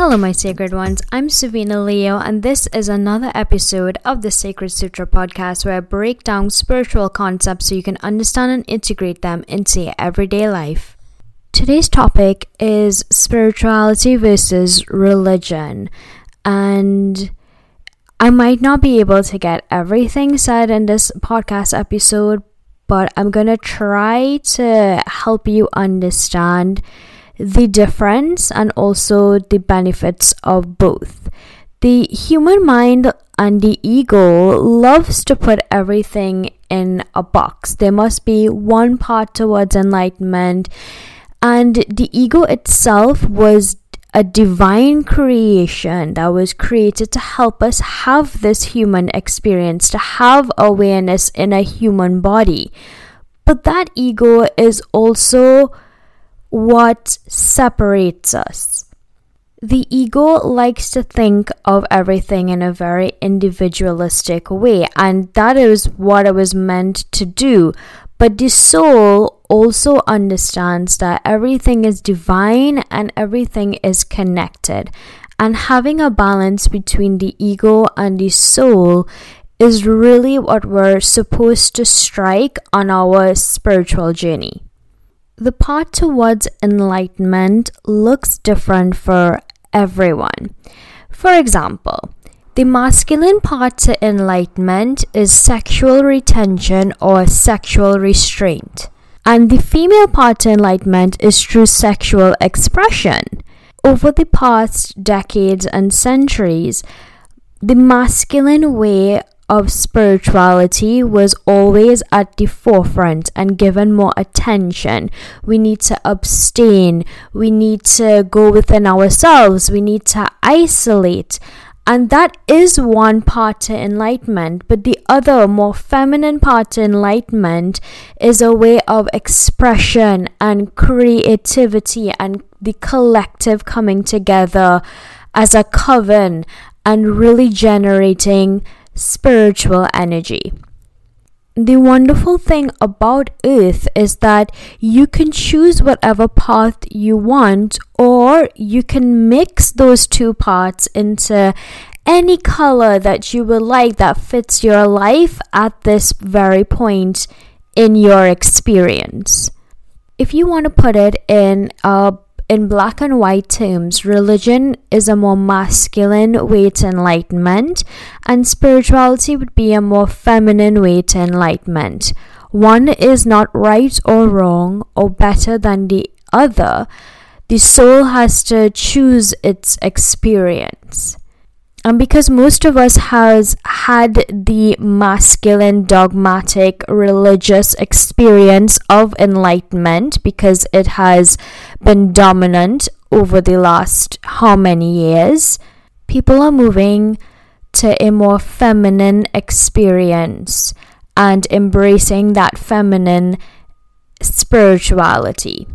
Hello, my sacred ones. I'm Savina Leo, and this is another episode of the Sacred Sutra podcast where I break down spiritual concepts so you can understand and integrate them into your everyday life. Today's topic is spirituality versus religion, and I might not be able to get everything said in this podcast episode, but I'm gonna try to help you understand the difference and also the benefits of both. The human mind and the ego loves to put everything in a box. There must be one part towards enlightenment, and the ego itself was a divine creation that was created to help us have this human experience, to have awareness in a human body. But that ego is also what separates us. The ego likes to think of everything in a very individualistic way, and that is what it was meant to do. But the soul also understands that everything is divine and everything is connected. And having a balance between the ego and the soul is really what we're supposed to strike on our spiritual journey. The path towards enlightenment looks different for everyone. For example, the masculine path to enlightenment is sexual retention or sexual restraint, and the female path to enlightenment is through sexual expression. Over the past decades and centuries, the masculine way of spirituality was always at the forefront and given more attention. We need to abstain, we need to go within ourselves, we need to isolate. And that is one part to enlightenment, but the other, more feminine part to enlightenment is a way of expression and creativity and the collective coming together as a coven and really generating spiritual energy. The wonderful thing about Earth is that you can choose whatever path you want, or you can mix those two parts into any color that you would like that fits your life at this very point in your experience. If you want to put it in a in black and white terms, religion is a more masculine way to enlightenment, and spirituality would be a more feminine way to enlightenment. One is not right or wrong or better than the other. The soul has to choose its experience. And because most of us has had the masculine dogmatic religious experience of enlightenment because it has been dominant over the last how many years, people are moving to a more feminine experience and embracing that feminine spirituality.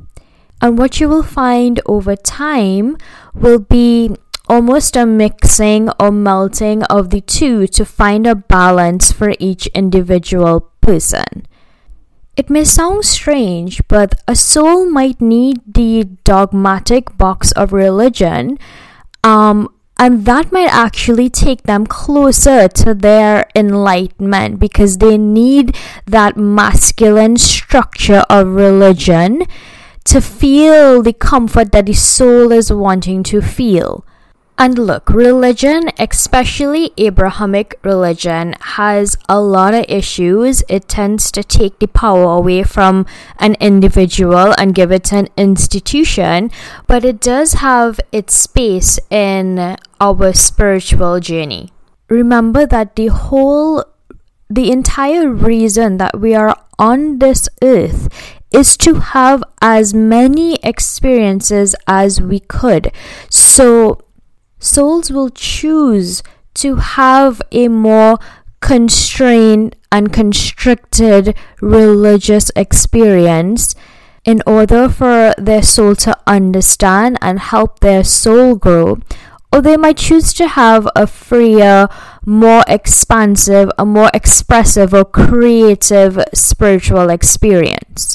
And what you will find over time will be almost a mixing or melting of the two to find a balance for each individual person. It may sound strange, but a soul might need the dogmatic box of religion, um, and that might actually take them closer to their enlightenment because they need that masculine structure of religion to feel the comfort that the soul is wanting to feel. And look, religion, especially Abrahamic religion, has a lot of issues. It tends to take the power away from an individual and give it to an institution, but it does have its space in our spiritual journey. Remember that the whole, the entire reason that we are on this earth is to have as many experiences as we could. So, souls will choose to have a more constrained and constricted religious experience in order for their soul to understand and help their soul grow. Or they might choose to have a freer, more expansive, a more expressive or creative spiritual experience.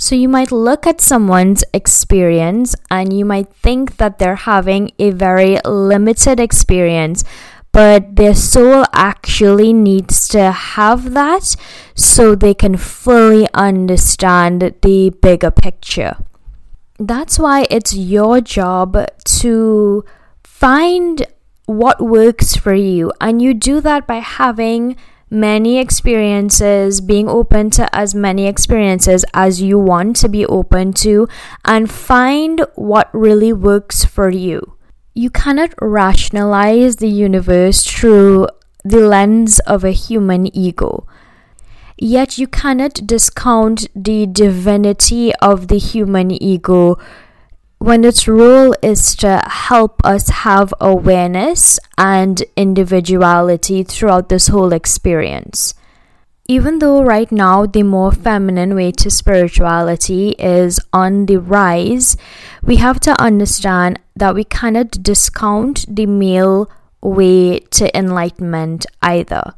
So you might look at someone's experience and you might think that they're having a very limited experience, but their soul actually needs to have that so they can fully understand the bigger picture. That's why it's your job to find what works for you, and you do that by having many experiences, being open to as many experiences as you want to be open to, and find what really works for you. You cannot rationalize the universe through the lens of a human ego. Yet you cannot discount the divinity of the human ego when its role is to help us have awareness and individuality throughout this whole experience. Even though right now the more feminine way to spirituality is on the rise, we have to understand that we cannot discount the male way to enlightenment either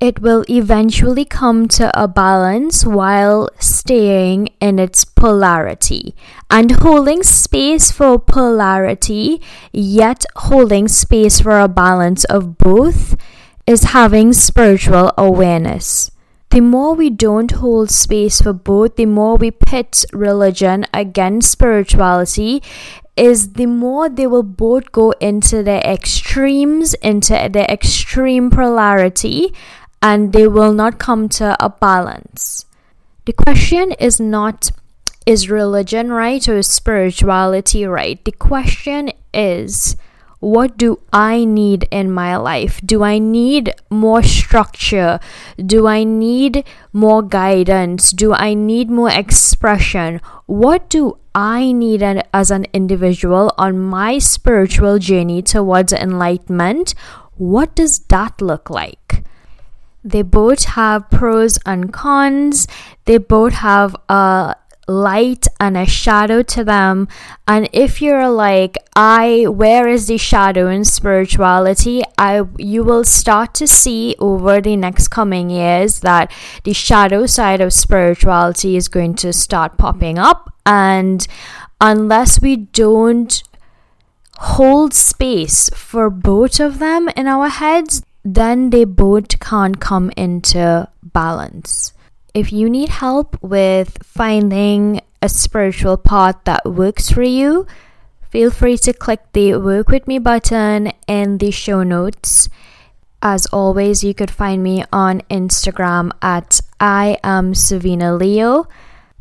it will eventually come to a balance while staying in its polarity and holding space for polarity, yet holding space for a balance of both is having spiritual awareness. The more we don't hold space for both, the more we pit religion against spirituality, is the more they will both go into their extremes, into their extreme polarity, and they will not come to a balance. The question is not is religion right or is spirituality right? The question is what do I need in my life? Do I need more structure? Do I need more guidance? Do I need more expression? What do I need as an individual on my spiritual journey towards enlightenment? What does that look like? They both have pros and cons. They both have a light and a shadow to them. And if you're like, I, where is the shadow in spirituality? I, you will start to see over the next coming years that the shadow side of spirituality is going to start popping up. And unless we don't hold space for both of them in our heads, then they both can't come into balance. If you need help with finding a spiritual path that works for you, feel free to click the Work With Me button in the show notes. As always, you could find me on Instagram at I am Savina Leo.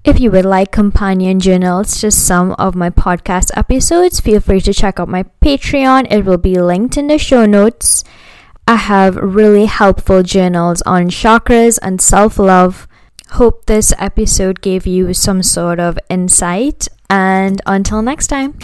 If you would like companion journals to some of my podcast episodes, feel free to check out my Patreon. It will be linked in the show notes. I have really helpful journals on chakras and self love. Hope this episode gave you some sort of insight, and until next time.